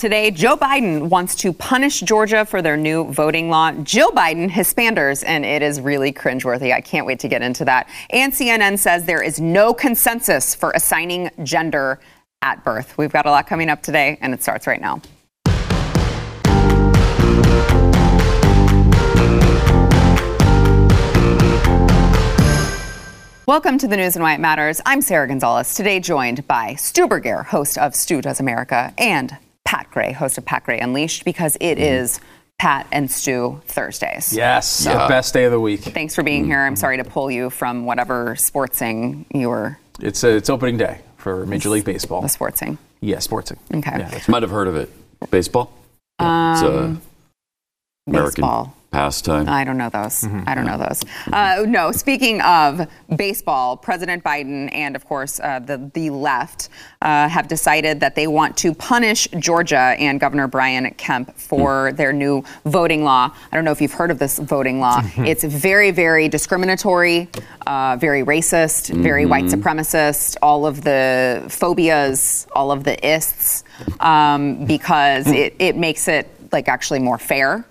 Today, Joe Biden wants to punish Georgia for their new voting law. Jill Biden, Hispanders, and it is really cringeworthy. I can't wait to get into that. And CNN says there is no consensus for assigning gender at birth. We've got a lot coming up today, and it starts right now. Welcome to the news and why it matters. I'm Sara Gonzales, Today, joined by Stu Burguiere, host of Stu Does America, and Pat Gray, host of Pat Gray Unleashed, because it Mm-hmm. is Pat and Stu Thursdays. Yes, Yeah. the best day of the week. Thanks for being here. I'm sorry to pull you from whatever sportsing you were, It's uh, it's opening day for Major League Baseball. the sportsing. Yeah, sportsing. Okay. Yeah, that's Might have heard of it. Baseball? it's a American baseball. Pastime. I don't know those. Mm-hmm. I don't know those. Uh, no, speaking of baseball, President Biden and, of course, uh, the, the left uh, have decided that they want to punish Georgia and Governor Brian Kemp for their new voting law. I don't know if you've heard of this voting law. It's very, very discriminatory, uh, very racist, very white supremacist, all of the phobias, all of the ists, um, because it, it makes it like actually more fair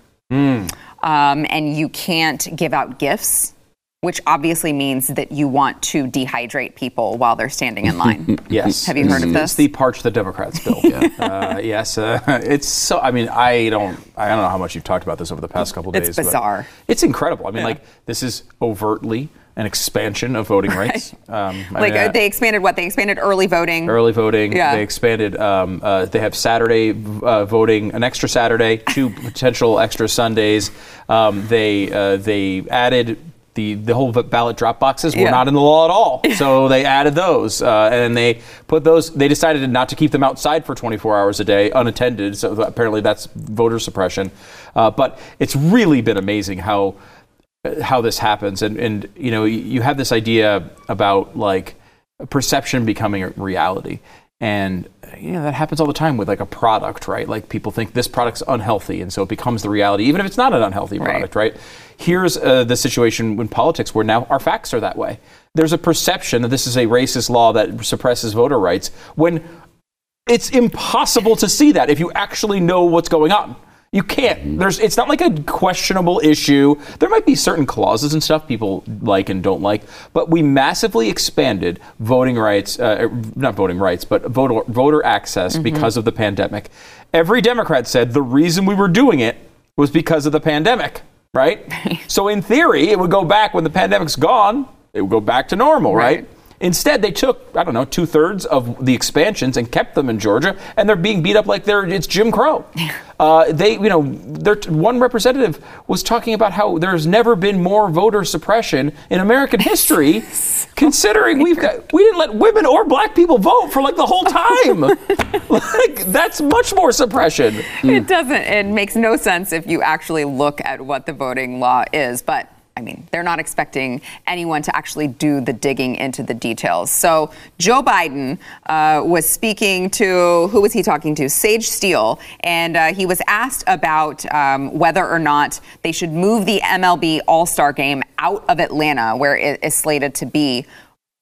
um, and you can't give out gifts, which obviously means that you want to dehydrate people while they're standing in line. Yes. Have you heard of this? It's the Parch the Democrats bill. uh, yes. Uh, it's so, I mean, I don't, I don't know how much you've talked about this over the past couple It's days. but bizarre. It's incredible. I mean, like, this is overtly an expansion of voting rights. Um, like mean, uh, uh, they expanded what? They expanded early voting. early voting. Yeah. They expanded. Um, uh, they have Saturday uh, voting, an extra Saturday, two potential extra Sundays. Um, they uh, they added. The, the whole ballot drop boxes were Yeah. not in the law at all, so they added those, uh, and they put those. They decided not to keep them outside for 24 hours a day, unattended. So apparently that's voter suppression. Uh, but it's really been amazing how how this happens. And and you know you, have this idea about like perception becoming a reality. And you know that happens all the time with like a product right? Like people think this product's unhealthy and so it becomes the reality even if it's not an unhealthy Right. product right? Here's uh, the situation in politics where now our facts are that way. There's a perception that this is a racist law that suppresses voter rights when it's impossible to see that if you actually know what's going on. You can't. There's. It's not like a questionable issue. There might be certain clauses and stuff people like and don't like, but we massively expanded voting rights, uh, not voting rights, but voter voter access because of the pandemic. Every Democrat said the reason we were doing it was because of the pandemic, right? so in theory, it would go back when the pandemic's gone. It would go back to normal, Right. right? Instead, they took I don't know two thirds of the expansions and kept them in Georgia, and they're being beat up like they're it's Jim Crow. Uh, they, you know, their one representative was talking about how there's never been more voter suppression in American history, considering we've got we didn't let women or black people vote for like the whole time. like that's much more suppression. It doesn't. It makes no sense if you actually look at what the voting law is, but. I mean, they're not expecting anyone to actually do the digging into the details. So, Joe Biden uh, was speaking to who was he talking to? Sage Steele, and uh, he was asked about um, whether or not they should move the MLB All Star Game out of Atlanta, where it is slated to be,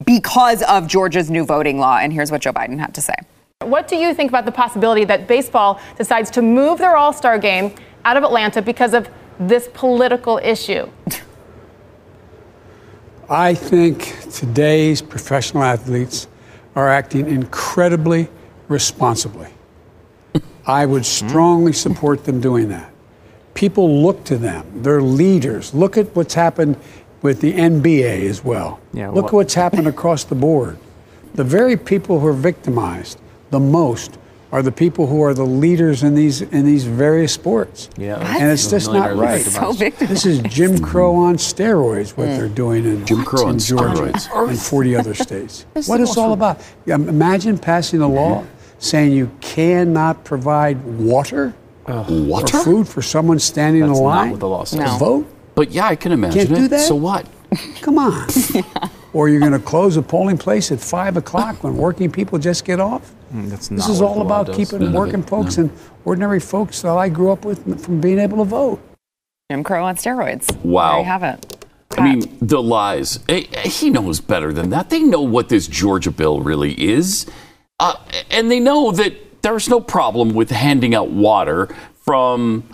because of Georgia's new voting law. And here's what Joe Biden had to say. What do you think about the possibility that baseball decides to move their All Star game out of Atlanta because of this political issue? I think today's professional athletes are acting incredibly responsibly. I would hmm. strongly support them doing that. People look to them, they're leaders. Look at what's happened with the NBA as well. Yeah, look what- at what's happened across the board. The very people who are victimized the most are the people who are the leaders in these in these various sports. Yeah. And it's just not right. So. This is Jim Crow on steroids, what they're doing in, Jim Crow in on Georgia steroids. and 40 other states. what it's all about. Imagine passing a law mm-hmm. saying you cannot provide water or Water? food for someone standing That's in not line what the law says. to No. vote. But yeah, I can imagine Can't it. do that? So what? Come on. Or you're going to close a polling place at 5 o'clock when working people just get off? That's This is all about does. keeping None working it, folks no. and ordinary folks that I grew up with from being able to vote. Jim Crow on steroids. Wow. There you have it. I mean, the lies. Eh, eh, He knows better than that. They know what this Georgia bill really is. Uh, and they know that there's no problem with handing out water from,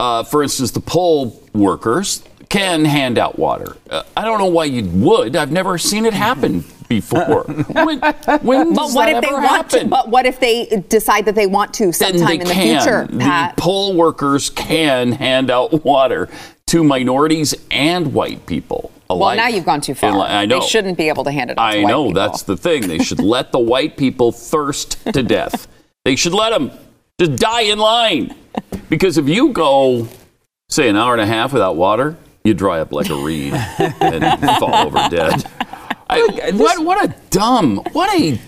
uh, for instance, the poll workers can hand out water. Uh, I don't know why you would. I've never seen it happen before. when, when But what that if they ever want to? But what if they decide that they want to then sometime they in the can. future, the poll workers can hand out water to minorities and white people well, now you've gone too far. And I know. They shouldn't be able to hand it out to I white know people. that's the thing. They should let the white people thirst to death. They should let them just die in line. Because if you go, say, an hour and a half without water, you dry up like a reed and fall over dead. I, what, what a dumb, what a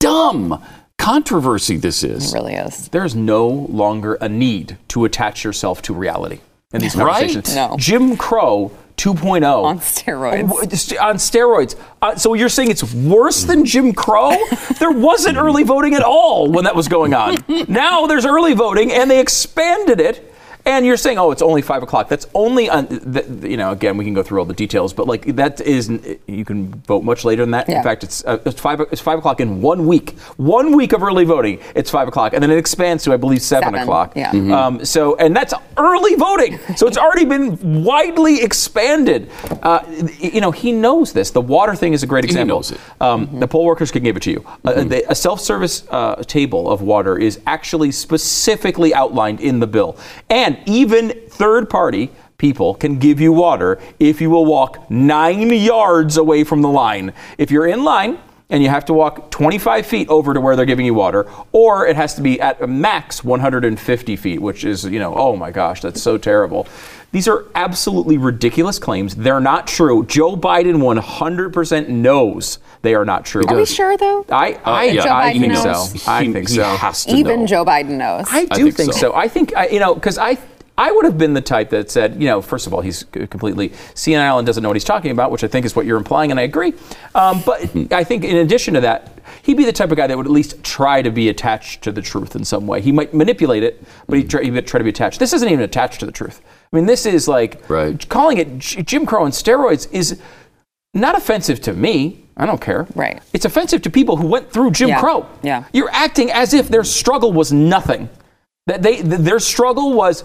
dumb controversy this is. It really is. There's no longer a need to attach yourself to reality in these Right? conversations. No. Jim Crow 2.0 On steroids. Oh, On steroids. Uh, so you're saying it's worse than Jim Crow? there wasn't early voting at all when that was going on. now there's early voting, and they expanded it. And you're saying, oh, it's only five o'clock. That's only on, th- you know, again, we can go through all the details, but like that is, you can vote much later than that. Yeah. In fact, it's, uh, it's five. It's five o'clock in one week. One week of early voting. It's five o'clock, and then it expands to, I believe, seven, Seven, o'clock. yeah. Um, so, and that's early voting. So it's already been widely expanded. Uh, you know, he knows this. The water thing is a great He example. knows it. Um, The poll workers can give it to you. Uh, the, a self-service uh, table of water is actually specifically outlined in the bill, and even third-party people can give you water if you will walk nine yards away from the line. If you're in line and you have to walk 25 feet over to where they're giving you water, or it has to be at a max 150 feet, which is, you know, oh my gosh, that's so terrible. These are absolutely ridiculous claims. They're not true. Joe Biden 100% knows they are not true. Are we sure though? I, I, uh, yeah, I think knows? so. I think he so. has to Even know. Joe Biden knows. I do think think, so. so. I think I, you know because I I would have been the type that said you know first of all he's completely senile and doesn't know what he's talking about, which I think is what you're implying, and I agree. Um, but I think in addition to that, he'd be the type of guy that would at least try to be attached to the truth in some way. He might manipulate it, but he'd try, he'd try to be attached. This isn't even attached to the truth. I mean, this is like Right. calling it J- Jim Crow and steroids is not offensive to me. I don't care. Right. It's offensive to people who went through Jim Yeah. Crow. Yeah. You're acting as if their struggle was nothing. That they th- their struggle was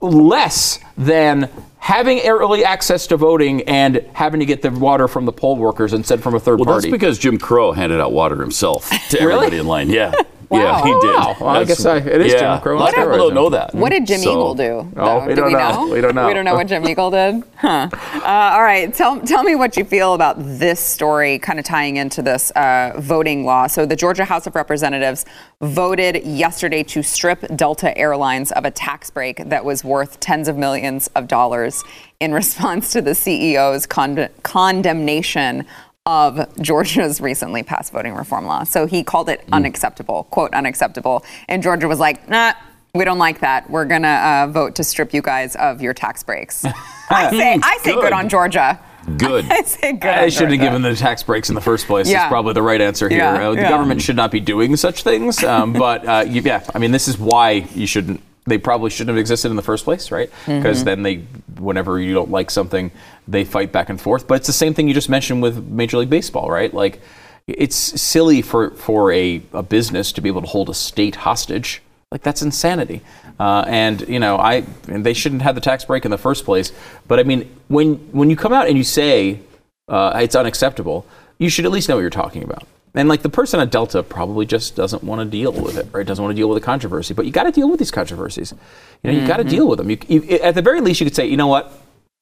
less than having early access to voting and having to get the water from the poll workers instead from a third Well, party. that's because Jim Crow handed out water himself to everybody in line. Yeah. Yeah, he Wow. did. Wow. Well, I guess I- it is Jim. Crow A lot of people don't know that. What did Jim So- Eagle do? Oh, we do don't we know. know? We don't know. We don't know what Jim Eagle did. Huh. Uh, all right. Tell, tell me what you feel about this story, kind of tying into this uh, voting law. So, the Georgia House of Representatives voted yesterday to strip Delta Airlines of a tax break that was worth tens of millions of dollars in response to the CEO's con- condemnation of Georgia's recently passed voting reform law. So he called it unacceptable, quote, unacceptable. And Georgia was like, nah, we don't like that. We're going to uh, vote to strip you guys of your tax breaks. I say, I say good. Good. on Georgia. Good. I say good I should have given the tax breaks in the first place. Yeah. Is probably the right answer here. Yeah, Uh, the yeah. government should not be doing such things. Um, but uh, yeah, I mean, this is why you shouldn't. They probably shouldn't have existed in the first place, right? Mm-hmm. Because then they, whenever you don't like something, they fight back and forth. But it's the same thing you just mentioned with Major League Baseball, right? Like, it's silly for for a, a business to be able to hold a state hostage. Like that's insanity. Uh, and you know, I and they shouldn't have the tax break in the first place. But I mean, when when you come out and you say uh, it's unacceptable, you should at least know what you're talking about. And like the person at Delta probably just doesn't want to deal with it, right? Doesn't want to deal with the controversy. But you got to deal with these controversies. You know, you got to deal with them. You, you, at the very least, you could say, you know what?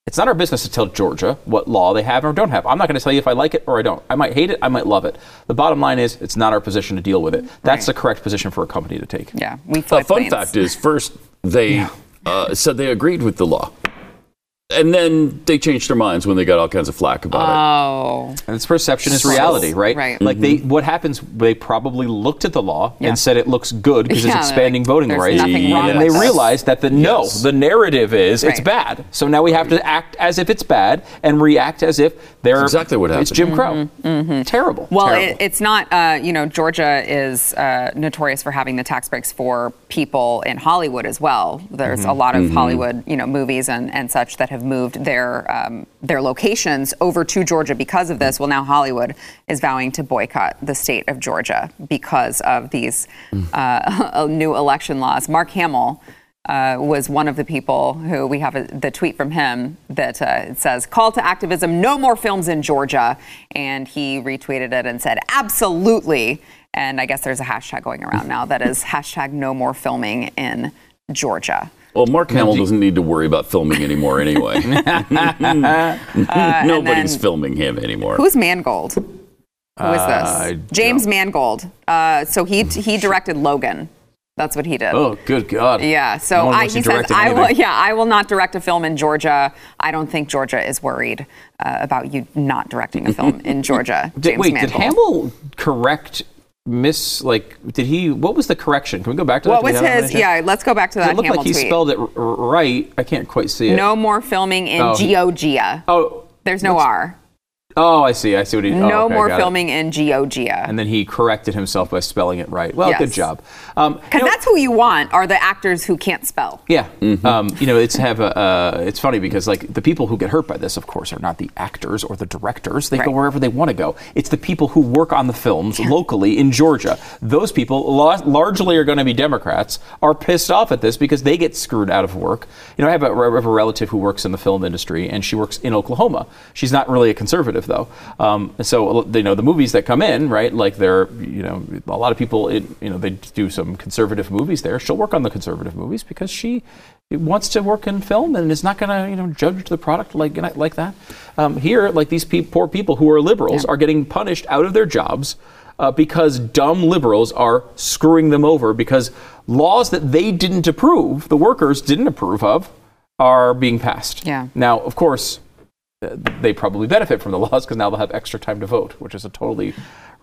It's not our business to tell Georgia what law they have or don't have. I'm not going to tell you if I like it or I don't. I might hate it. I might love it. The bottom line is, it's not our position to deal with it. That's Right. the correct position for a company to take. Yeah, we A fun planes. fact is, first they uh, said they agreed with the law, and then they changed their minds when they got all kinds of flack about it. Oh, And its perception is reality, right? right. Like they, what happens? They probably looked at the law Yeah. and said it looks good because Yeah, it's expanding like, voting rights, nothing wrong and then they this. realized that the no, Yes. the narrative is it's bad. So now we have to act as if it's bad and react as if they're That's exactly what happened. It's. Jim Crow. Terrible. Mm-hmm. Well, Terrible. it, it's not. Uh, you know, Georgia is uh, notorious for having the tax breaks for people in Hollywood as well. There's Mm-hmm. a lot of Hollywood, you know, movies and, and such that have have moved their um, their locations over to Georgia because of this. Well, now Hollywood is vowing to boycott the state of Georgia because of these uh, new election laws. Mark Hamill. Uh, was one of the people who we have a, the tweet from him that uh, says call to activism no more films in georgia and he retweeted it and said absolutely and i guess there's a hashtag going around now that is hashtag no more filming in georgia Well, Mark Hamill doesn't need to worry about filming anymore anyway. Nobody's then- filming him anymore. Who's Mangold? Who is Uh, I this? James Mangold. Uh, so he he directed Logan. That's what he did. Oh, good God. Yeah. So one I, he says I will. Yeah, I will not direct a film in Georgia. I don't think Georgia is worried uh, about you not directing a film in Georgia. Did, wait, Mangold. did Hamill correct miss, like, did he, what was the correction? Can we go back to that? What was his? Yeah. Let's go back to that It looked Hamill like he tweet. spelled it r- r- right. I can't quite see it. no more filming in Oh. Georgia. Oh, There's no R. oh, I see. I see what he. oh, No okay, more got it. filming in Georgia. And then he corrected himself by spelling it right. Well, Yes. good job. Um, Because you know- that's who you want are the actors who can't spell. Yeah, um, you know, it's have a. Uh, it's funny because like the people who get hurt by this, of course, are not the actors or the directors. They go wherever they want to go. It's the people who work on the films locally in Georgia. Those people, la- largely, are going to be Democrats. Are pissed off at this because they get screwed out of work. You know, I have a, I have a relative who works in the film industry, and she works in Oklahoma. She's not really a conservative though. Um, so you know, the movies that come in, right? Like they're, you know, a lot of people, it, you know, they do some conservative movies there. She'll work on the conservative movies because she wants to work in film and is not going to, you know, judge the product like like that. Um, here, like these pe- poor people who are liberals are getting punished out of their jobs. Uh, because dumb liberals are screwing them over because laws that they didn't approve, the workers didn't approve of, are being passed. Yeah. Now, of course, uh, they probably benefit from the laws because now they'll have extra time to vote, which is a totally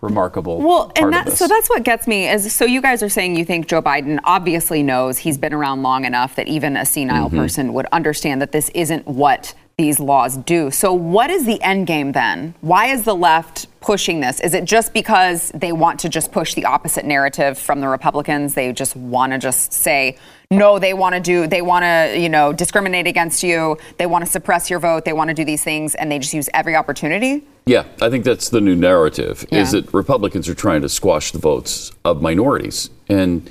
remarkable Well, and that, so that's what gets me is so you guys are saying you think Joe Biden obviously knows he's been around long enough that even a senile Mm-hmm. person would understand that this isn't what these laws do. So what is the end game then? Why is the left pushing this? Is it just because they want to just push the opposite narrative from the Republicans? They just want to just say no, they want to do they want to, you know, discriminate against you. They want to suppress your vote. They want to do these things and they just use every opportunity? Yeah, I think that's the new narrative is that Republicans are trying to squash the votes of minorities and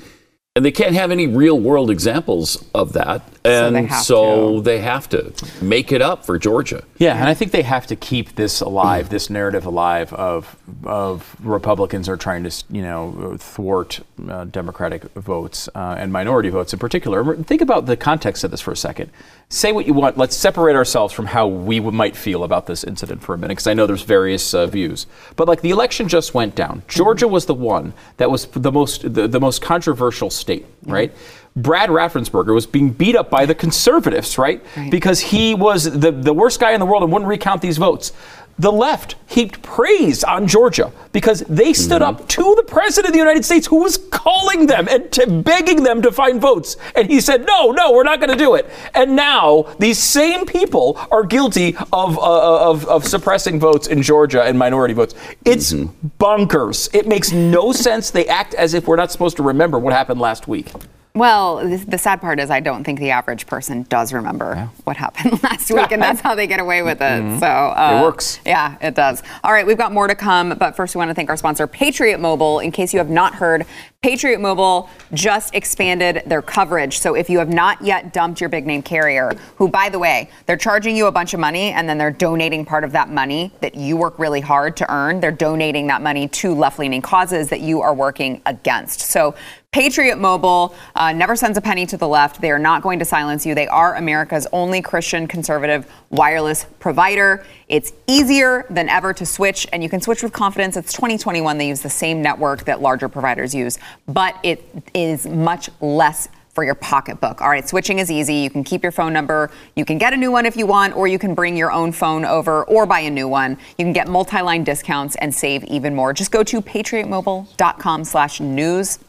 and they can't have any real world examples of that. And they have so to. they have to make it up for Georgia. Yeah, and I think they have to keep this alive, this narrative alive of of Republicans are trying to, you know, thwart uh, Democratic votes uh, and minority votes in particular. Think about the context of this for a second. Say what you want. Let's separate ourselves from how we might feel about this incident for a minute, because I know there's various uh, views. But like the election just went down. Georgia was the one that was the most the, the most controversial state, right? Brad Raffensperger was being beat up by the conservatives, right? Because he was the, the worst guy in the world and wouldn't recount these votes. The left heaped praise on Georgia because they stood mm-hmm. up to the president of the United States who was calling them and to begging them to find votes. And he said, no, no, we're not going to do it. And now these same people are guilty of, uh, uh of, of suppressing votes in Georgia and minority votes. It's mm-hmm. bonkers. It makes no sense. They act as if we're not supposed to remember what happened last week. Well, the, sad part is I don't think the average person does remember what happened last week, and that's how they get away with it. So uh, It works. Yeah, it does. All right, we've got more to come, but first we want to thank our sponsor, Patriot Mobile. In case you have not heard, Patriot Mobile just expanded their coverage. So if you have not yet dumped your big name carrier, who, by the way, they're charging you a bunch of money and then they're donating part of that money that you work really hard to earn, they're donating that money to left leaning causes that you are working against. So Patriot Mobile uh, never sends a penny to the left. They are not going to silence you. They are America's only Christian conservative wireless provider. It's easier than ever to switch, and you can switch with confidence. It's 2021. They use the same network that larger providers use, but it is much less for your pocketbook. All right, switching is easy. You can keep your phone number. You can get a new one if you want, or you can bring your own phone over or buy a new one. You can get multi-line discounts and save even more. Just go to patriotmobile.com slash news.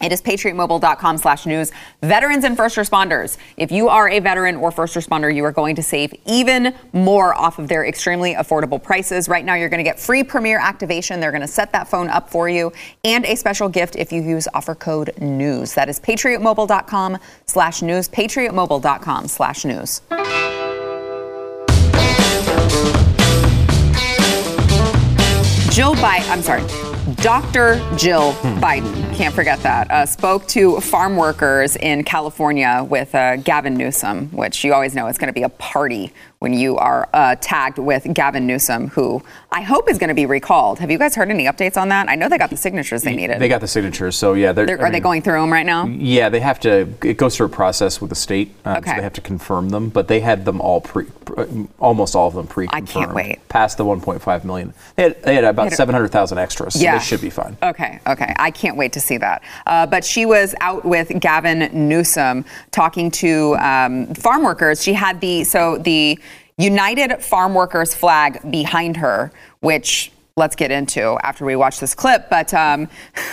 It is patriotmobile.com slash news. Veterans and first responders. If you are a veteran or first responder, you are going to save even more off of their extremely affordable prices. Right now, you're going to get free Premier activation. They're going to set that phone up for you and a special gift if you use offer code NEWS. That is patriotmobile.com slash news. Patriotmobile.com slash news. Joe Biden, I'm sorry. Dr. Jill Biden, can't forget that, uh, spoke to farm workers in California with uh, Gavin Newsom, which you always know is going to be a party when you are uh, tagged with Gavin Newsom, who I hope is going to be recalled. Have you guys heard any updates on that? I know they got the signatures they needed. They got the signatures, so yeah. They're- I are they going through them right now? Yeah, they have to. It goes through a process with the state, um, Okay. so they have to confirm them. But they had them all pre, pr- almost all of them pre. I can't wait. Past the 1.5 million, they had, they had about 700,000 extras, so Yeah. they should be fine. Okay, okay. I can't wait to see that. Uh, but she was out with Gavin Newsom talking to um, farm workers. She had the so the United Farm Workers flag behind her, which let's get into after we watch this clip. But um,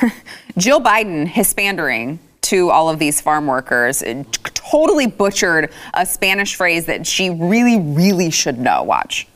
Jill Biden hispandering to all of these farm workers uh, totally butchered a Spanish phrase that she really, really should know. Watch.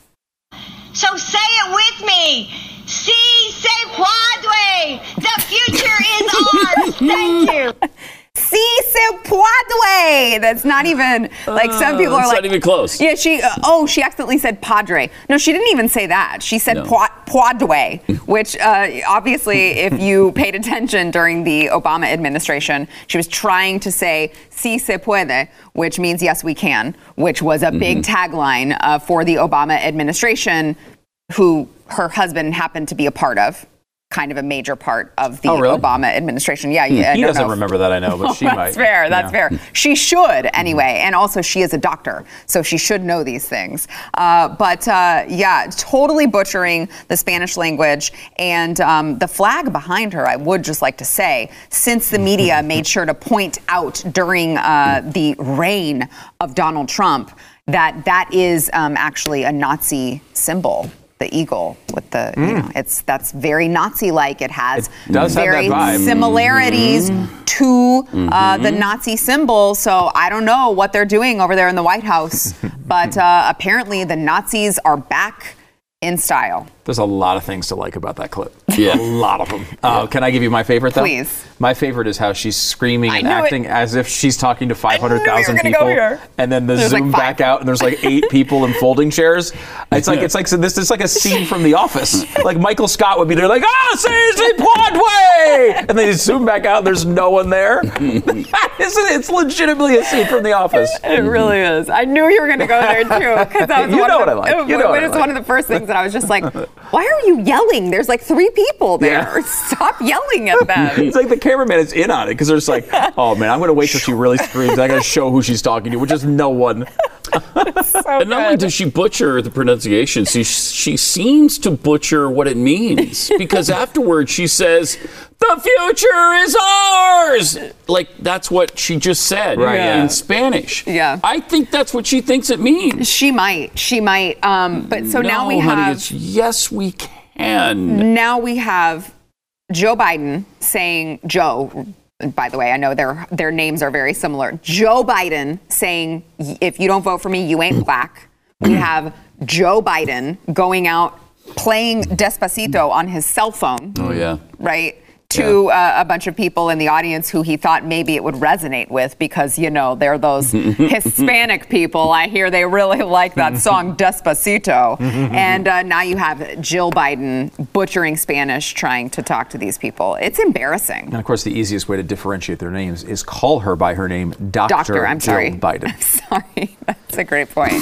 So say it with me. Si se puede. The future is ours. Thank you. Si se puede. That's not even like some people are It's like. not even close. Yeah, she. Uh, oh, she accidentally said padre. No, she didn't even say that. She said No. puadwe, which uh, obviously, if you paid attention during the Obama administration, she was trying to say si se puede, which means yes, we can, which was a big Mm-hmm. tagline uh, for the Obama administration, who her husband happened to be a part of. Kind of a major part of the Oh, really? Obama administration. Yeah. I He doesn't know. remember that, I know, but she that's might. fair. That's Yeah. fair. She should anyway, and also she is a doctor, so she should know these things. Uh, but uh, yeah, totally butchering the Spanish language and um, the flag behind her. I would just like to say, since the media made sure to point out during uh, the reign of Donald Trump that that is um, actually a Nazi symbol. The eagle with the, you know, it's that's very Nazi-like. It has It does have that very vibe. similarities Mm-hmm. to uh, the Nazi symbol. So I don't know what they're doing over there in the White House, but uh, apparently the Nazis are back in style. There's a lot of things to like about that clip. Yeah. A lot of them. Uh, can I give you my favorite, though? Please. My favorite is how she's screaming and knew it. acting as if she's talking to knew we were 500,000 gonna go people. here. And then the There's like zoom five. back out, and there's like eight people in folding chairs. It's like it's like so this is like a scene from The Office. Like Michael Scott would be there, like, ah, say, say Broadway! And they zoom back out, and there's no one there. That is, it's legitimately a scene from The Office. It really is. I knew you were going to go there too, because that was You one know of the, what I like. You know it what I was like. one of the first things that I was just like, "Why are you yelling? There's like three people there. Yeah. Stop yelling at them." It's like the cameraman is in on it because they're just like, oh man, I'm going to wait till she really screams. I got to show who she's talking to, which is no one. And not only does she butcher the pronunciation, she, she seems to butcher what it means. Because afterwards she says, the future is ours! Like, that's what she just said Right, in. Spanish. Yeah. I think that's what she thinks it means. She might. She might. Um, but so now we honey, have. yes, we can. now we have Joe Biden saying Joe. By the way, I know their their names are very similar. Joe Biden saying, "If you don't vote for me, you ain't black." We have Joe Biden going out playing Despacito on his cell phone, Oh, yeah. right? To uh, a bunch of people in the audience who he thought maybe it would resonate with because, you know, they're those Hispanic people. I hear they really like that song Despacito. and uh, now you have Jill Biden butchering Spanish trying to talk to these people. It's embarrassing. And of course, the easiest way to differentiate their names is call her by her name, Dr. Doctor, I'm Jill sorry. Biden. Sorry, that's a great point.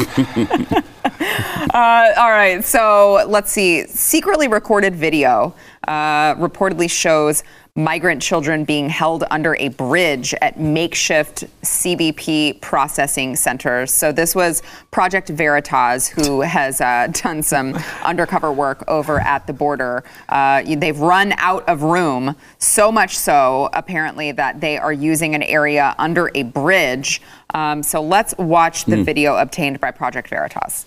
uh, all right, so let's see. Secretly recorded video uh, reportedly shows migrant children being held under a bridge at makeshift CBP processing centers. So this was Project Veritas, who has uh, done some undercover work over at the border. Uh, they've run out of room, so much so, apparently, that they are using an area under a bridge. Um, so let's watch the video obtained by Project Veritas.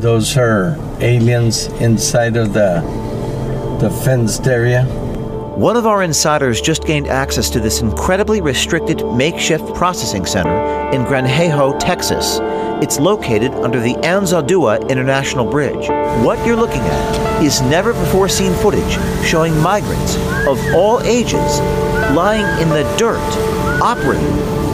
those are aliens inside of the the fenced area. One of our insiders just gained access to this incredibly restricted makeshift processing center in Granjeno, Texas. It's located under the Anzaldúa International Bridge. What you're looking at is never before seen footage showing migrants of all ages lying in the dirt, operating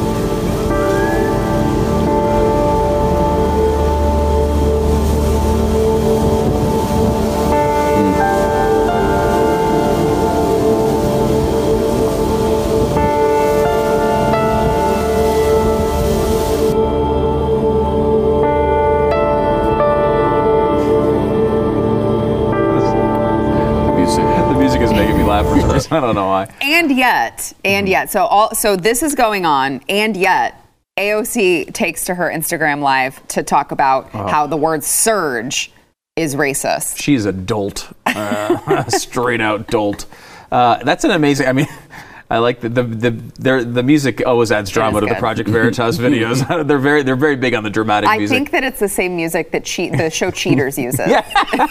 I don't know why. And yet, and yet, so all so this is going on, and yet AOC takes to her Instagram live to talk about how the word surge is racist. She's a dolt, uh, straight out dolt. Uh, that's an amazing. I mean. I like the the the, their, the music always adds drama is to the. Project Veritas videos. they're very they're very big on the dramatic I music. think that it's the same music that cheat the show Cheaters uses. Yeah.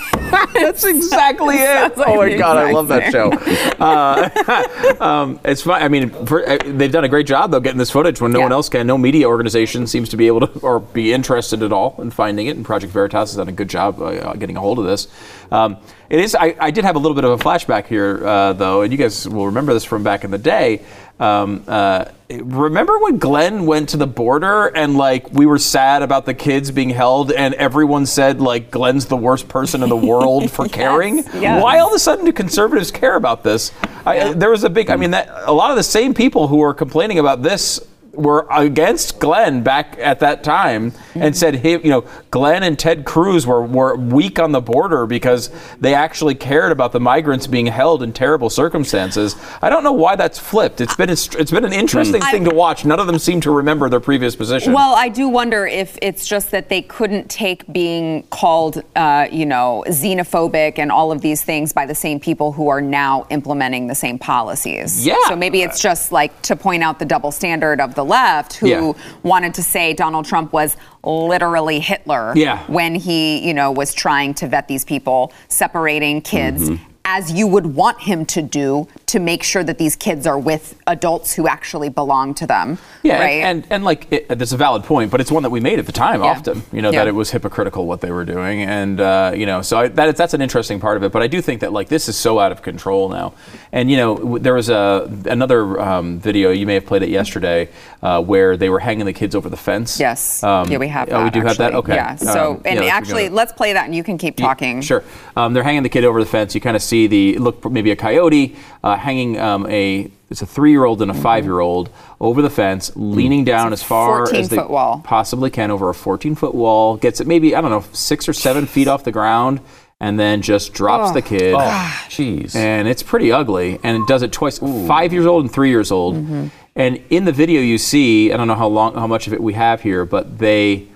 That's exactly it. Sounds like oh my god, I love that show. Uh, um, it's fun. I mean, for, uh, they've done a great job though getting this footage when no Yeah. one else can. No media organization seems to be able to or be interested at all in finding it. And Project Veritas has done a good job uh, getting a hold of this. Um, it is. I, I did have a little bit of a flashback here uh, though, and you guys will remember this from back in the day. Um, uh, remember when Glenn went to the border and like we were sad about the kids being held, and everyone said like Glenn's the worst person in the world for caring. yes. Why all of a sudden do conservatives care about this? I, there was a big. I mean, that a lot of the same people who were complaining about this were against Glenn back at that time and said, hey, you know, Glenn and Ted Cruz were, were weak on the border because they actually cared about the migrants being held in terrible circumstances. I don't know why that's flipped. It's been a, it's been an interesting thing to watch. None of them seem to remember their previous position. Well, I do wonder if it's just that they couldn't take being called, uh, you know, xenophobic and all of these things by the same people who are now implementing the same policies. Yeah. So maybe it's just like to point out the double standard of the left who Yeah. wanted to say Donald Trump was literally Hitler Yeah. when he, you know, was trying to vet these people, separating kids. Mm-hmm. As you would want him to do to make sure that these kids are with adults who actually belong to them. Yeah, right? and, and, and like it, that's a valid point, but it's one that we made at the time Yeah. often. You know Yeah. that it was hypocritical what they were doing, and uh, you know, so I, that that's an interesting part of it. But I do think that like this is so out of control now, and you know, there was a another um, video you may have played it yesterday uh, where they were hanging the kids over the fence. Yes. Um, yeah, we have that. Oh, we do have that. Okay. Yeah. So, Um, and yeah, actually, let's play that, and you can keep talking. Sure. Um, they're hanging the kid over the fence. You kind of see the look maybe a coyote uh, hanging um, a it's a three year old and a five year old over the fence, leaning down as far as they wall. possibly can over a 14 foot wall. Gets it maybe I don't know six or seven feet off the ground, and then just drops the kid. Oh, jeez. And it's pretty ugly, and it does it twice. Five years old and three years old. Mm-hmm. And in the video, you see I don't know how long, how much of it we have here, but they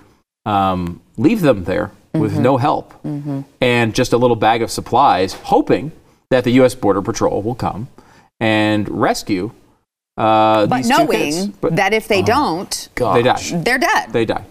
um, leave them there with no help and just a little bag of supplies, hoping that the U.S. Border Patrol will come and rescue. Uh, But these two knowing kids. But that if they don't, they die. they're dead. They die.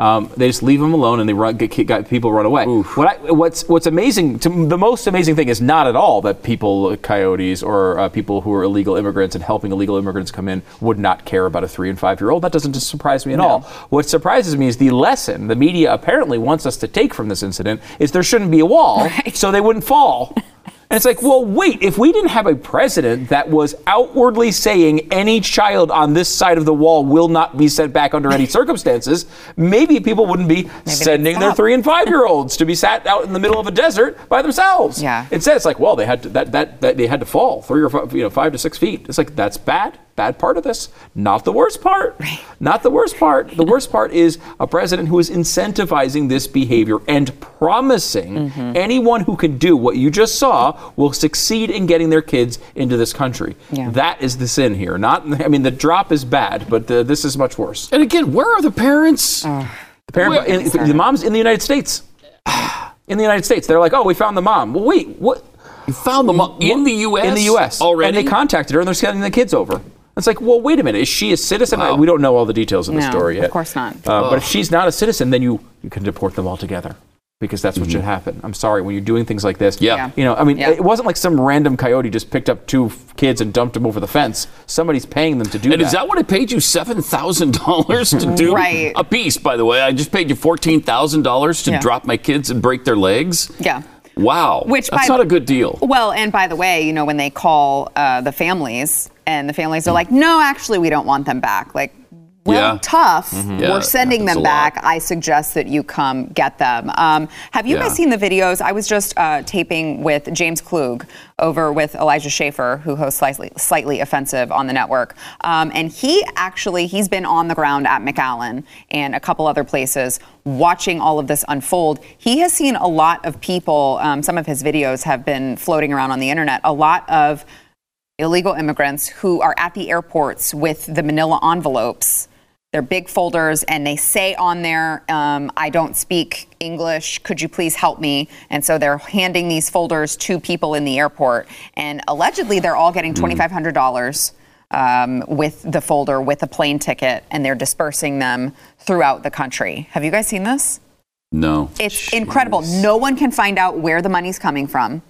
Um, they just leave them alone, and they run. Get, got people run away. What I, what's what's amazing to the most amazing thing is not at all that people, coyotes, or uh, people who are illegal immigrants and helping illegal immigrants come in would not care about a three and five year old. That doesn't just surprise me at all. What surprises me is the lesson the media apparently wants us to take from this incident is there shouldn't be a wall, so they wouldn't fall. And it's like, well, wait, if we didn't have a president that was outwardly saying any child on this side of the wall will not be sent back under any circumstances, maybe people wouldn't be sending their three and five year olds to be sat out in the middle of a desert by themselves. Yeah. Instead, it's like, well, they had to, that, that, that they had to fall three or five, you know, five to six feet. It's like, that's bad. Bad part of this. Not the worst part. Not the worst part. The worst part is a president who is incentivizing this behavior and promising Mm-hmm. anyone who can do what you just saw will succeed in getting their kids into this country. Yeah. That is the sin here. Not, I mean, the drop is bad, but the, this is much worse. and again, where are the parents? The parent, in- the mom's in the United States. In the United States, they're like, "Oh, we found the mom." Well, wait, what? you found them in the U.S. In the U.S. already. and they contacted her, and they're sending the kids over. It's like, well, wait a minute. Is she a citizen? Wow. We don't know all the details of the No, story yet. of course not. Uh, but if she's not a citizen, then you you can deport them all together because that's what should happen. I'm sorry when you're doing things like this. Yeah. Yeah. You know, I mean, Yeah. it wasn't like some random coyote just picked up two f- kids and dumped them over the fence. Somebody's paying them to do that. And that. is that what it paid you seven thousand dollars to do? Right. A piece, by the way. I just paid you fourteen thousand dollars to Yeah. drop my kids and break their legs. Yeah. Wow. Which that's by- not a good deal. Well, and by the way, you know, when they call uh, the families and the families are like, no, actually, we don't want them back. Like, well, Yeah. tough. Yeah, We're sending them a lot. back. I suggest that you come get them. Um, have you Yeah. guys seen the videos? I was just uh, taping with James Klug over with Elijah Schaffer, who hosts Slightly, Slightly Offensive on the network. Um, and he actually, he's been on the ground at McAllen and a couple other places watching all of this unfold. He has seen a lot of people, um, some of his videos have been floating around on the internet, a lot of illegal immigrants who are at the airports with the manila envelopes. They're big folders, and they say on there, um, I don't speak English. Could you please help me? And so they're handing these folders to people in the airport. And allegedly, they're all getting $2,500 um, with the folder, with a plane ticket, and they're dispersing them throughout the country. Have you guys seen this? No. It's incredible. No one can find out where the money's coming from,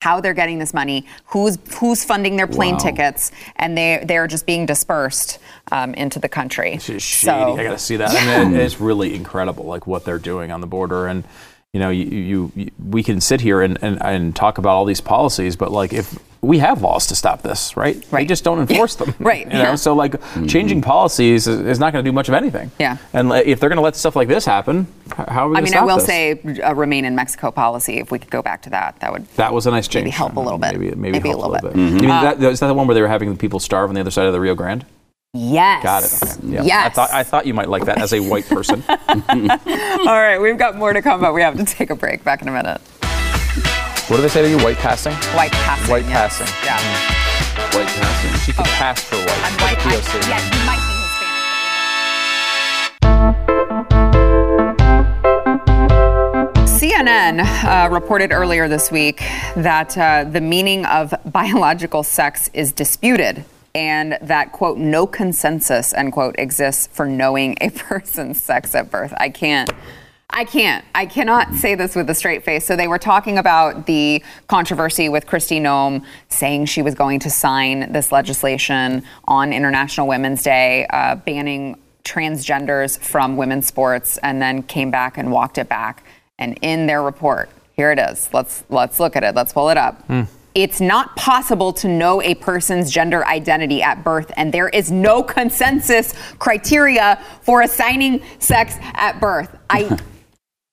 how they're getting this money, who's who's funding their plane Wow. tickets, and they they're just being dispersed um, into the country. It's just shady. I got to see that. I mean, it- it's really incredible, like what they're doing on the border. And you know, you, you, you we can sit here and, and, and talk about all these policies, but like if we have laws to stop this, right? Right. They just don't enforce them, Right, You know, yeah. so like changing mm-hmm. policies is, is not going to do much of anything. Yeah. And if they're going to let stuff like this happen, how are we? I gonna mean, I will this? say a remain in Mexico policy. If we could go back to that, that would That was a nice change. Maybe help a little bit. Maybe, maybe, Maybe a help little bit. You mean mm-hmm. that, is that the one where they were having the people starve on the other side of the Rio Grande? yes. Got it. Okay. Yeah. I thought I thought you might like that as a white person. All right, we've got more to come, but we have to take a break. Back in a minute. What do they say to you? White passing? White passing. White yes. passing. Yeah. White passing. She could pass for white. I'm white. I, POC. yeah, you might be Hispanic. CNN uh, reported earlier this week that uh, the meaning of biological sex is disputed and that, quote, no consensus, end quote, exists for knowing a person's sex at birth. I can't. I can't. I cannot say this with a straight face. So they were talking about the controversy with Kristi Noem saying she was going to sign this legislation on International Women's Day, uh, banning transgenders from women's sports, and then came back and walked it back. And in their report, here it is. Let's let's look at it. Let's pull it up. It's not possible to know a person's gender identity at birth, and there is no consensus criteria for assigning sex at birth. I.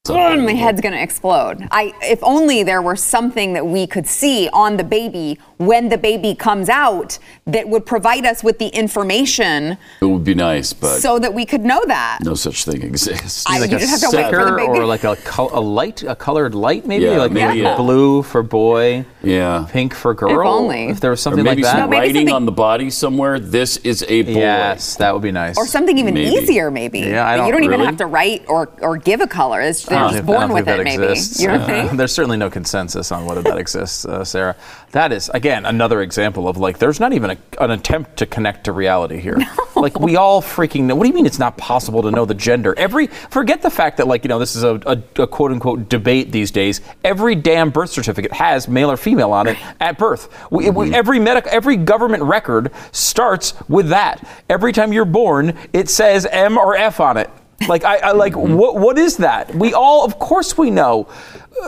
My head's gonna explode. I, if only there were something that we could see on the baby when the baby comes out that would provide us with the information It would be nice, but so that we could know that. no such thing exists. I- like you a just have to wait for the sticker baby. or like a, col- a light, a colored light, maybe Yeah, like maybe like a- blue for boy, yeah. pink for girl. If only. If there was something maybe like that. some maybe writing something- on the body somewhere. This is a boy. Yes, that would be nice. Or something even Maybe. easier, maybe. Yeah, I But you don't don't even have to write or, or give a color. It's, they're just born with it, maybe. exists. You Uh, think? There's certainly no consensus on whether that exists, uh, Sarah. That is, again, another example of like, there's not even a, an attempt to connect to reality here. Like, we all freaking know. What do you mean it's not possible to know the gender? Every, forget the fact that, like, you know, this is a, a, a quote unquote debate these days. Every damn birth certificate has male or female on it at birth. We, we, every medic, every government record starts with that. Every time you're born, it says M or F on it. Like I, I like what what is that? We all, of course, we know.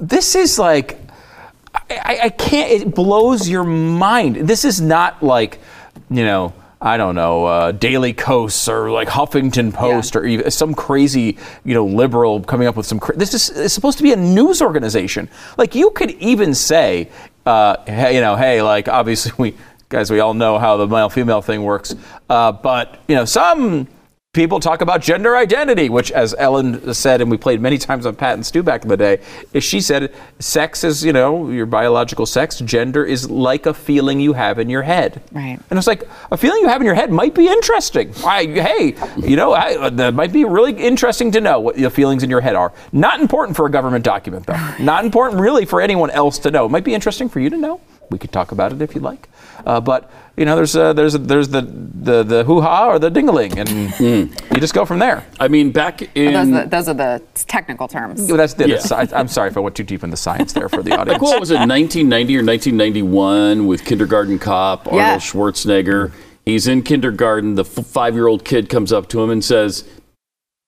This is like I, I can't. It blows your mind. This is not like you know. I don't know, uh, Daily Kos or like Huffington Post or even some crazy, you know, liberal coming up with some. Cra- this is it's supposed to be a news organization. Like you could even say, uh, hey, you know, hey, like obviously we guys, we all know how the male female thing works, uh, but you know, some people talk about gender identity, which, as Ellen said, and we played many times on Pat and Stu back in the day, is she said, sex is, you know, your biological sex. Gender is like a feeling you have in your head. Right. And it's like, a feeling you have in your head might be interesting. I, hey, you know, I, that might be really interesting to know what the feelings in your head are. Not important for a government document, though. Not important really for anyone else to know. It might be interesting for you to know. We could talk about it if you'd like. Uh, but you know, there's uh, there's there's the the the hoo ha or the dingaling, and you just go from there. I mean, back in Those, are the, those are the technical terms. That's the, Yeah. the I'm sorry if I went too deep in the science there for the audience. like what was it 1990 or 1991 with kindergarten cop Arnold Yeah. Schwarzenegger. He's in kindergarten. The f- five-year-old kid comes up to him and says,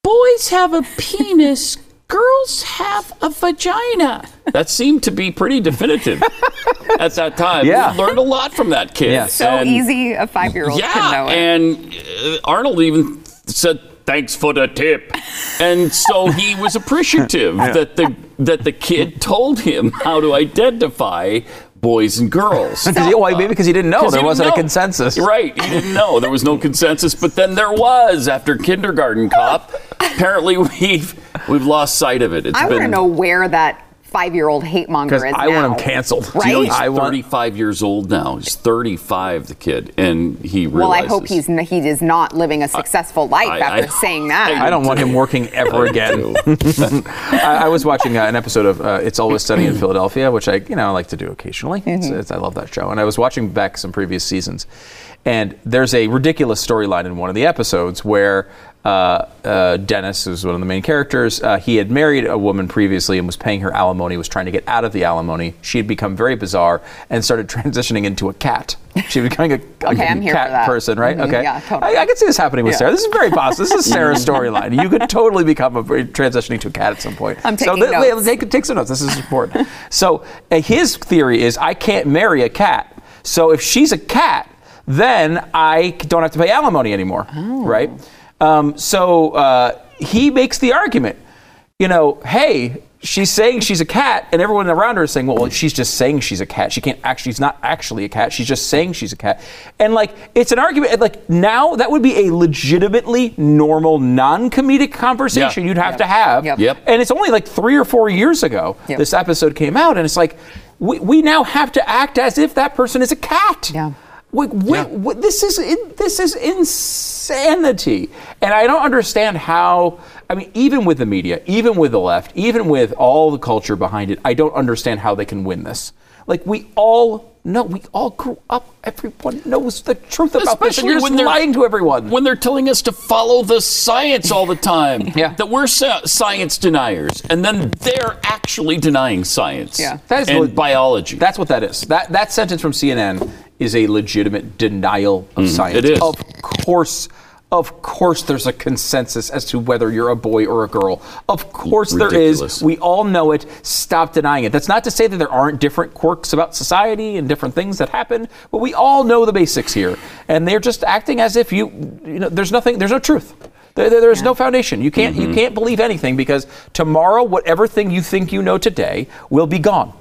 "Boys have a penis." Girls have a vagina. That seemed to be pretty definitive at that time. Yeah. We learned a lot from that kid. Yeah. So And- easy a five year old yeah, can know it. and uh, Arnold even said thanks for the tip, and so he was appreciative that the that the kid told him how to identify boys and girls. Because he- well, maybe because he didn't know uh, there wasn't didn't a consensus. Right, he didn't know there was no consensus, but then there was after kindergarten cop. Apparently, we've we've lost sight of it. It's I want to know where that five-year-old hate monger Because is I now. want him canceled. Right? You know, he's I want- 35 years old now. He's 35, the kid, and he realizes. well, I hope he's he is not living a successful life I- after I- saying that. I don't want him working ever again. I, I was watching uh, an episode of uh, It's Always Sunny in Philadelphia, which I, you know, I like to do occasionally. It's, it's, I love that show, and I was watching back some previous seasons, and there's a ridiculous storyline in one of the episodes where. Uh, uh, Dennis, who's one of the main characters, uh, he had married a woman previously and was paying her alimony, was trying to get out of the alimony. She had become very bizarre and started transitioning into a cat. She was becoming a, a cat person, right? Mhm, okay. yeah, totally. I, I can see this happening with Yeah. Sarah. This is very possible. This is Sarah's storyline. You could totally become a transitioning to a cat at some point. I'm so taking th- notes. Take, take some notes. This is important. so uh, his theory is I can't marry a cat. So if she's a cat, then I don't have to pay alimony anymore, Oh. right? Um, so uh, he makes the argument, you know, hey, she's saying she's a cat, and everyone around her is saying, well, she's just saying she's a cat. She can't actually, she's not actually a cat. She's just saying she's a cat. And like, it's an argument, like, now that would be a legitimately normal, non comedic conversation Yeah. you'd have to have. Yep. Yep. And it's only like three or four years ago Yep. this episode came out, and it's like, we, we now have to act as if that person is a cat. Yeah. We, we, Yeah. we- this is in- this is insanity, and I don't understand how. I mean, even with the media, even with the left, even with all the culture behind it, I don't understand how they can win this. Like we all know, we all grew up. Everyone knows the truth about this, and you're just they're lying to everyone. When they're telling us to follow the science all the time. Yeah. That we're science deniers, and then they're actually denying science. Yeah. That is and le- biology. That's what that is. That that sentence from CNN is a legitimate denial of science. Mm, it is. Of course. Of course, there's a consensus as to whether you're a boy or a girl. Of course, there Ridiculous. is. We all know it. Stop denying it. That's not to say that there aren't different quirks about society and different things that happen, but we all know the basics here. And they're just acting as if you, you know, there's nothing, there's no truth. There, there- there's no foundation. You can't, Mm-hmm. you can't believe anything because tomorrow, whatever thing you think you know today will be gone.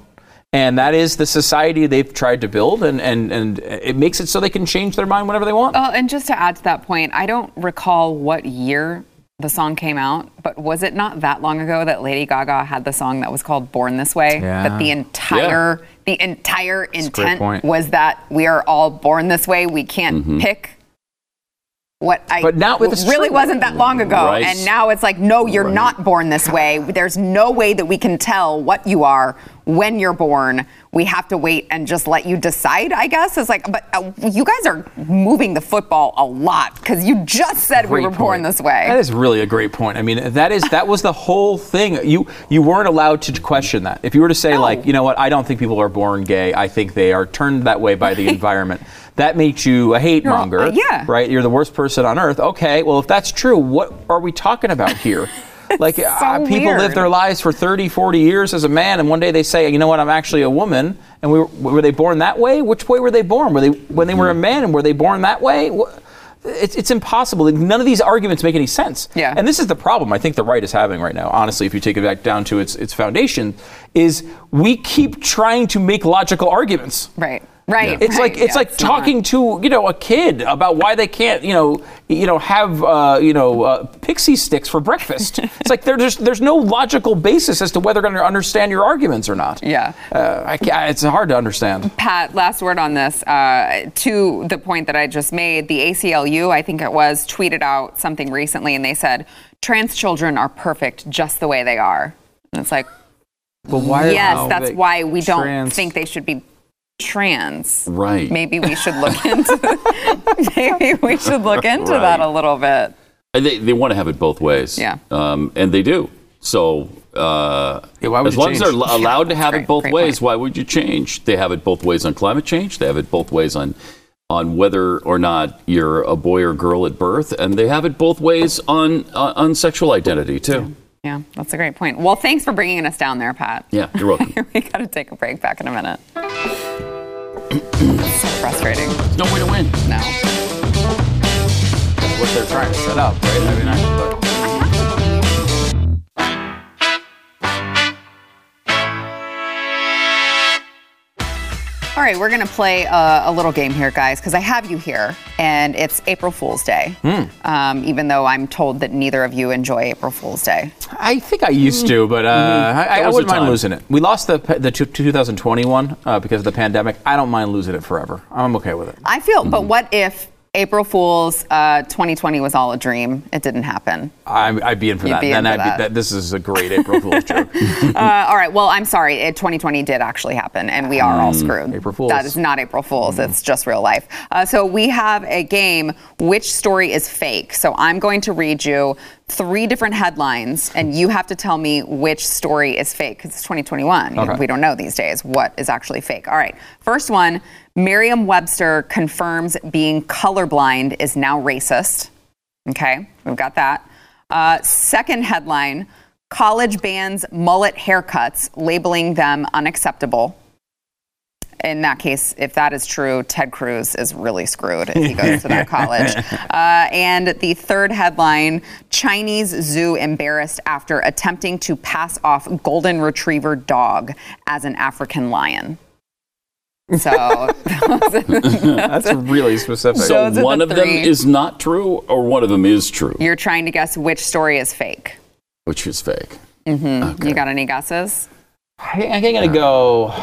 And that is the society they've tried to build, and, and, and it makes it so they can change their mind whenever they want. Well, and just to add to that point, I don't recall what year the song came out, but was it not that long ago that Lady Gaga had the song that was called "Born This Way"? Yeah. That the entire the entire intent was that we are all born this way. We can't Mm-hmm. pick. What I But now it's really true. wasn't that long ago, Right. and now it's like, no, you're Right. not born this way. There's no way that we can tell what you are when you're born. We have to wait and just let you decide. I guess it's like, but uh, you guys are moving the football a lot because you just said we Great were born this way. That is really a great point. I mean, that is that was the whole thing. You you weren't allowed to question that. If you were to say like, you know what, I don't think people are born gay. I think they are turned that way by the environment. That makes you a hate monger. uh, yeah. Right. You're the worst person on earth. Okay. Well, if that's true, what are we talking about here? Like uh, people live their lives for 30, 40 years as a man, and one day they say, you know what, I'm actually a woman. And we were, were they born that way? Which way were they born? Were they when they were a man, and were they born that way? It's, it's impossible. None of these arguments make any sense. Yeah. And this is the problem I think the right is having right now, honestly, if you take it back down to its, its foundation, is we keep trying to make logical arguments. right. Right. It's like it's Yeah, like not. talking to you know a kid about why they can't you know you know have uh, you know uh, pixie sticks for breakfast. it's like there's there's no logical basis as to whether they're going to understand your arguments or not. Yeah. uh, I it's hard to understand. Pat, last word on this. Uh, to the point that I just made, the ACLU, I think it was, tweeted out something recently and they said, trans children are perfect just the way they are. And it's like, But why? yes, that's why we don't trans- think they should be trans. Right. Maybe we should look into maybe we should look into Right. that a little bit. And they, they want to have it both ways. Yeah. Um, and they do. So uh, Yeah, why would as you long as they're change? al- allowed to have great, it both ways, point. why would you change? They have it both ways on climate change. They have it both ways on on whether or not you're a boy or girl at birth, and they have it both ways on uh, on sexual identity too. Yeah, that's a great point. Well, thanks for bringing us down there, Pat. Yeah, you're welcome. we got to take a break. Back in a minute. So frustrating. There's no way to win. No. That's what they're trying to set up, right? I mean, I, but All right, we're going to play a, a little game here, guys, because I have you here, and it's April Fool's Day. Hmm. Um, even though I'm told that neither of you enjoy April Fool's Day. I think I used to, but uh, I, I There wouldn't mind losing it. We lost the the two- 2021 uh, because of the pandemic. I don't mind losing it forever. I'm okay with it. I feel, Mm-hmm. but what if April Fool's uh, 2020 was all a dream? It didn't happen. I'm, I'd be in for You'd that. be in for I'd that. Be, that. This is a great April Fool's joke. Uh, all right. Well, I'm sorry. It, 2020 did actually happen, and we are all screwed. Mm, April Fools. That is not April Fools. It's just real life. Uh, so we have a game. Which story is fake? So I'm going to read you three different headlines, and you have to tell me which story is fake because it's 2021. You- Okay. We don't know these days what is actually fake. All right. First one. Merriam-Webster confirms being colorblind is now racist. Okay, we've got that. Uh, second headline College bans mullet haircuts, labeling them unacceptable. In that case, if that is true, Ted Cruz is really screwed if he goes to that college. Uh, and the third headline Chinese zoo embarrassed after attempting to pass off golden retriever dog as an African lion. So, That's really specific. So Those are the one of them is not true, or one of them is true, you're trying to guess which story is fake. which is fake. You got any guesses? I, I think I'm gonna go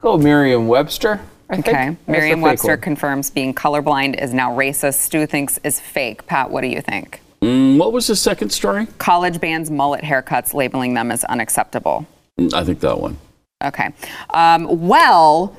go Merriam-Webster. Okay. That's the fake Merriam-Webster confirms being colorblind is now racist. Stu thinks is fake. Pat, what do you think? Mm, what was the second story? College bans mullet haircuts, labeling them as unacceptable. Mm, I think that one. Okay. Um, well,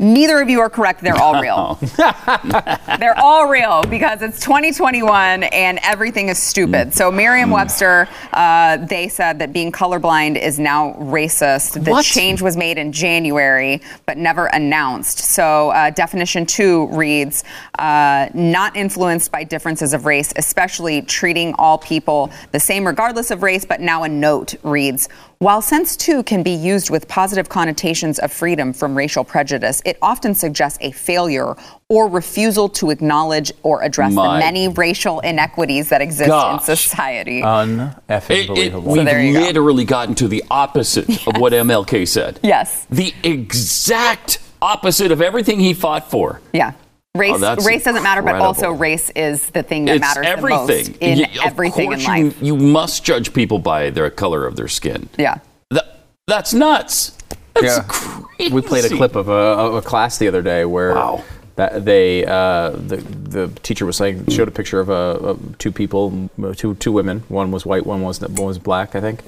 neither of you are correct. They're all real. They're all real because it's 2021 and everything is stupid. So Merriam-Webster, uh, they said that being colorblind is now racist. The What? change was made in January, but never announced. So uh, definition two reads, uh, not influenced by differences of race, especially treating all people the same regardless of race. But now a note reads, while sense two can be used with positive connotations of freedom from racial prejudice, it often suggests a failure or refusal to acknowledge or address My- the many racial inequities that exist Gosh. in society. Un-effing It, it, believable. we've there you go. literally gotten to the opposite of what MLK said. yes. The exact opposite of everything he fought for. Yeah. Race, Oh, that's race doesn't matter, but also race is the thing that it's matters everything. the most in Y- of everything in life. You, you must judge people by the color of their skin. yeah. That, that's nuts. That's Yeah. crazy. We played a clip of a, of a class the other day where Wow. that they uh, the the teacher was saying showed a picture of, uh, of two people, two two women. One was white, one was one was black, I think.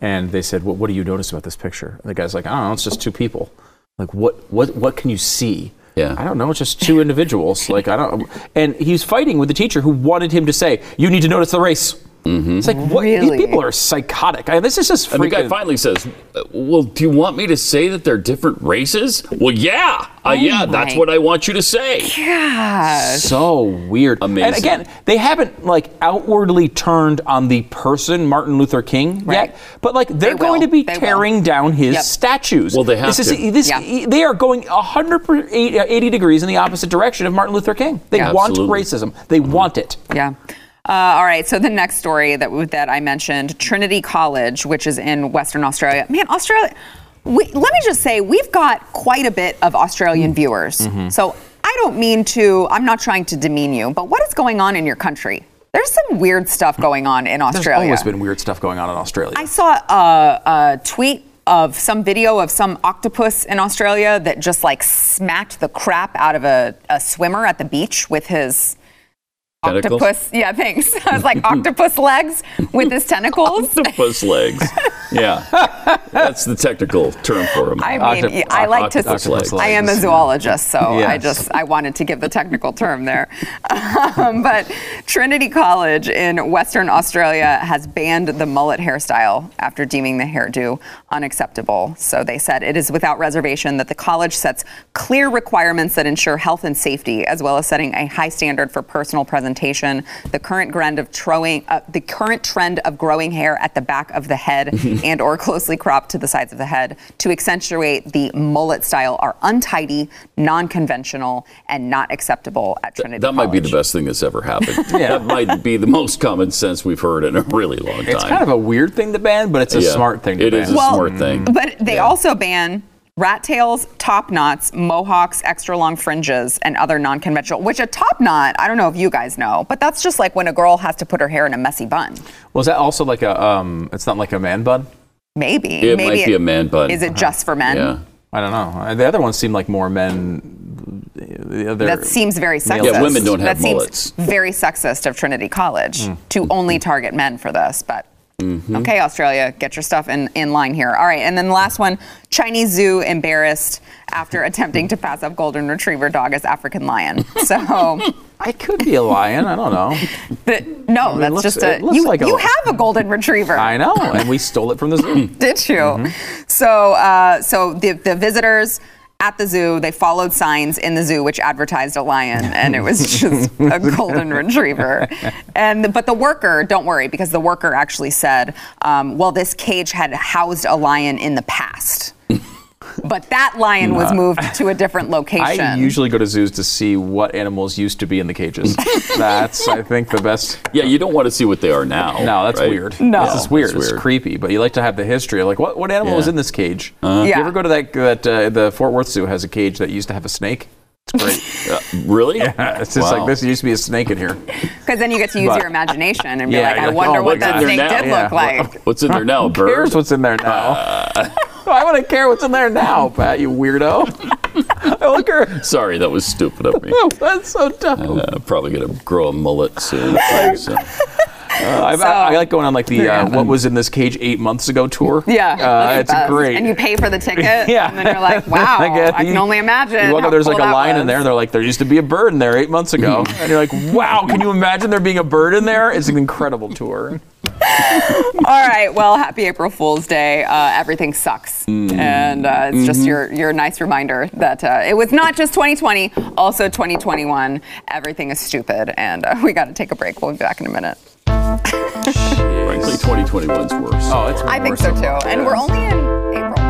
And they said, "What, what do you notice about this picture?" And the guy's like, "I don't know. It's just two people. Like, what what what can you see?" Yeah. I don't know. It's just two individuals. Like I don't. And he's fighting with the teacher who wanted him to say, "You need to notice the race." It's like what? Really? These people are psychotic. I, this is just And the guy finally says, "Uh, "Well, do you want me to say that they're different races?" Well, yeah, uh, yeah, that's what I want you to say. Gosh. so weird. Amazing. And again, they haven't like outwardly turned on the person Martin Luther King Right. yet, but like they're They going to be They will. tearing down his Yep. statues. Well, they have this Is, to. this, Yeah. They are going 180 degrees in the opposite direction of Martin Luther King. They Yeah. want Absolutely. racism. They want it. Yeah. Uh, all right. So the next story that that I mentioned, Trinity College, which is in Western Australia. Man, Australia. We, let me just say, we've got quite a bit of Australian viewers. Mm-hmm. So I don't mean to. I'm not trying to demean you, but what is going on in your country? There's some weird stuff going on in Australia. There's always been weird stuff going on in Australia. I saw a, a tweet of some video of some octopus in Australia that just like smacked the crap out of a, a swimmer at the beach with his Tentacles? octopus. Yeah, thanks. I was like octopus legs with his tentacles. Octopus legs. Yeah, that's the technical term for them. I mean, Octop- I like to. octopus legs. I am a zoologist, so I just I wanted to give the technical term there. Um, but Trinity College in Western Australia has banned the mullet hairstyle after deeming the hairdo unacceptable. So they said it is without reservation that the college sets clear requirements that ensure health and safety, as well as setting a high standard for personal presentation. The current trend of trowing, uh, the current trend of growing hair at the back of the head and or closely cropped to the sides of the head to accentuate the mullet style are untidy, non-conventional, and not acceptable at Trinity. that might be the best thing that's ever happened. yeah. That might be the most common sense we've heard in a really long time. it's kind of a weird thing to ban, but it's a Yeah, smart thing to It ban. is a Well, smart thing. But they also ban rat tails, top knots, mohawks, extra long fringes, and other non-conventional. Which a top knot, I don't know if you guys know, but that's just like when a girl has to put her hair in a messy bun. Well, is that also like a? Um, it's not like a man bun. Maybe. It Maybe might be a man bun. Is it just for men? Yeah. I don't know. Uh, The other ones seem like more men. The other, That seems very sexist. Yeah, women don't have that seems mullets. very sexist of Trinity College to only target men for this. But okay, Australia, get your stuff in, in line here. All right, and then the last one Chinese zoo embarrassed after attempting to pass up golden retriever dog as African lion. So, I could be a lion. I don't know. but no, it that's looks- just a. You, like a- you have a golden retriever. I know, and we stole it from the zoo. Did you? So, uh, so the the visitors at the zoo they followed signs in the zoo which advertised a lion, and it was just a golden retriever. And but the worker, don't worry, because the worker actually said, um, well, this cage had housed a lion in the past. But that lion was moved to a different location. I usually go to zoos to see what animals used to be in the cages. That's, I think, the best. Yeah, you don't want to see what they are now. No, that's right? weird. No. this is weird. It's weird. creepy. But you like to have the history. Like, what, what animal Yeah. was in this cage? Uh-huh. You ever go to that? That uh, the Fort Worth Zoo has a cage that used to have a snake. It's great. Uh, really? it's just Wow. like this used to be a snake in here. Because then you get to use But- your imagination and be Yeah, like, I like, wonder oh, what what's that snake now? did Yeah. look like. What's in there now? Who Bird? cares what's in there now? Why would I care what's in there now, Pat? You weirdo. Look her. Sorry, that was stupid of me. Oh, that's so dumb. Uh, probably gonna grow a mullet soon. too, so. I, I, I like going on like the uh, what was in this cage eight months ago tour. Yeah, uh, it's the best. great. And you pay for the ticket, Yeah. and then you're like, wow, I get- I can you- only imagine. You walk how up, there's cool like a that lion in there, and they're like, there used to be a bird in there eight months ago. and you're like, wow, can you imagine there being a bird in there? It's an incredible tour. All right, well, happy April Fool's Day. Uh, everything sucks, and uh, it's just your your nice reminder that uh, it was not just 2020, also 2021. Everything is stupid, and uh, we got to take a break. We'll be back in a minute. Frankly, 2021's worse. Oh, it's I think so too, and we're only in April.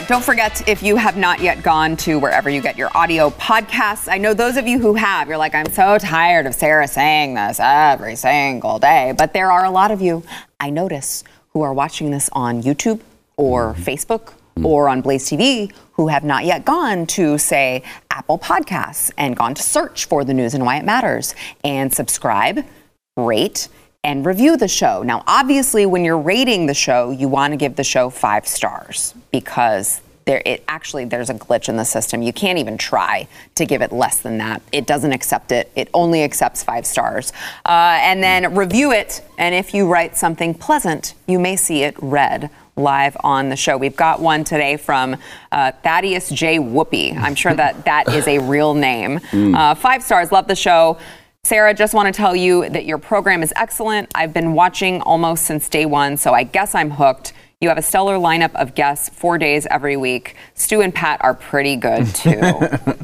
Right, don't forget if you have not yet gone to wherever you get your audio podcasts. I know those of you who have, you're like, I'm so tired of Sarah saying this every single day. But there are a lot of you, I notice, who are watching this on YouTube or mm-hmm. Facebook mm-hmm. or on Blaze TV who have not yet gone to, say, Apple Podcasts and gone to search for the news and why it matters and subscribe, rate, and review the show. Now, obviously, when you're rating the show, you want to give the show five stars because there it actually there's a glitch in the system. You can't even try to give it less than that. It doesn't accept it. It only accepts five stars. Uh, and then review it. And if you write something pleasant, you may see it read live on the show. We've got one today from uh, Thaddeus J. Whoopi. I'm sure that that is a real name. Uh, five stars. Love the show. Sarah, just want to tell you that your program is excellent. I've been watching almost since day one, so I guess I'm hooked. You have a stellar lineup of guests four days every week. Stu and Pat are pretty good too.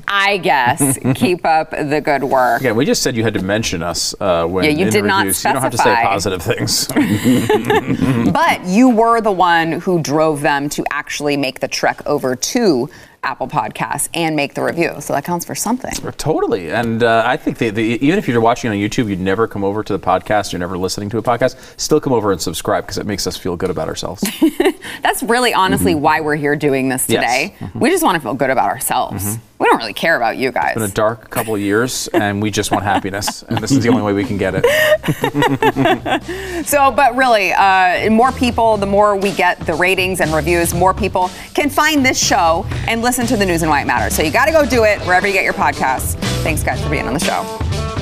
I guess. Keep up the good work. Again, we just said you had to mention us uh, when Yeah, you in did not reviews. You don't have to say specify. positive things. But you were the one who drove them to actually make the trek over to Apple Podcasts and make the review. So that counts for something. Totally, and uh, I think the, the, even if you're watching on YouTube, you'd never come over to the podcast. You're never listening to a podcast. Still come over and subscribe because it makes us feel good about ourselves. That's really honestly mm-hmm. why we're here doing this Yes. today. Mm-hmm. We just want to feel good about ourselves. Mm-hmm. We don't really care about you guys. It's been a dark couple of years, and we just want happiness, and this is the only way we can get it. So, but really, uh, more people, the more we get the ratings and reviews, more people can find this show and listen to the news and why it matters. So you got to go do it wherever you get your podcasts. Thanks, guys, for being on the show.